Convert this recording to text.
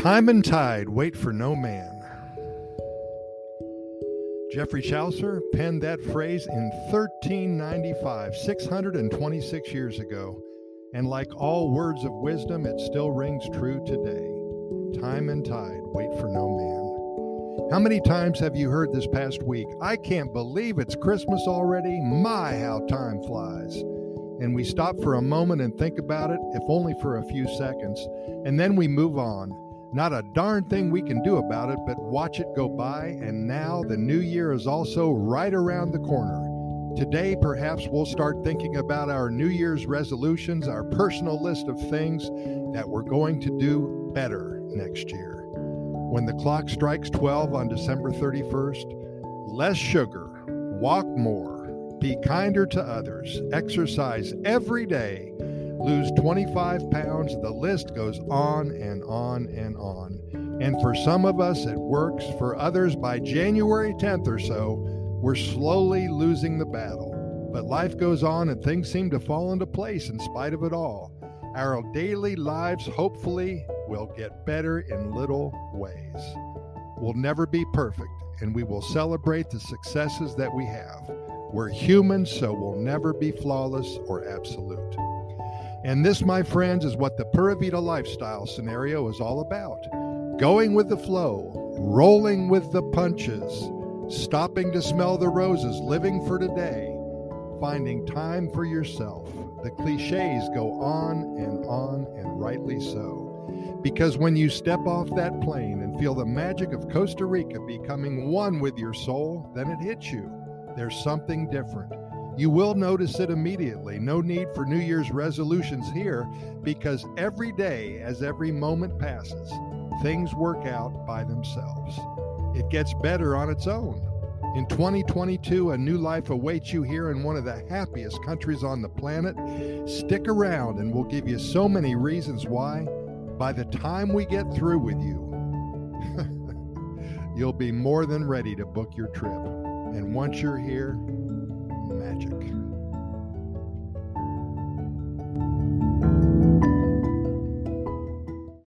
Time and tide wait for no man. Geoffrey Chaucer penned that phrase in 1395, 626 years ago, and like all words of wisdom, it still rings true today. Time and tide wait for no man. How many times have you heard this past week? I can't believe it's Christmas already. My, how time flies. And we stop for a moment and think about it, if only for a few seconds, and then we move on not a darn thing we can do about it but watch it go by, and now the new year is also right around the corner. Today, perhaps we'll start thinking about our New Year's resolutions, our personal list of things that we're going to do better next year. When the clock strikes 12 on December 31st, less sugar, walk more, be kinder to others, exercise every day lose 25 pounds. The list goes on and on and on. And for some of us, it works. For others, by January 10th or so, we're slowly losing the battle. But life goes on and things seem to fall into place in spite of it all. Our daily lives, hopefully, will get better in little ways. We'll never be perfect, and we will celebrate the successes that we have. We're human, so we'll never be flawless or absolute. And this, my friends, is what the Pura Vida lifestyle scenario is all about going with the flow, rolling with the punches, stopping to smell the roses, living for today, finding time for yourself. The cliches go on and on, and rightly so. Because when you step off that plane and feel the magic of Costa Rica becoming one with your soul, then it hits you. There's something different. You will notice it immediately. No need for New Year's resolutions here because every day, as every moment passes, things work out by themselves. It gets better on its own. In 2022, a new life awaits you here in one of the happiest countries on the planet. Stick around, and we'll give you so many reasons why. By the time we get through with you, you'll be more than ready to book your trip. And once you're here, magic.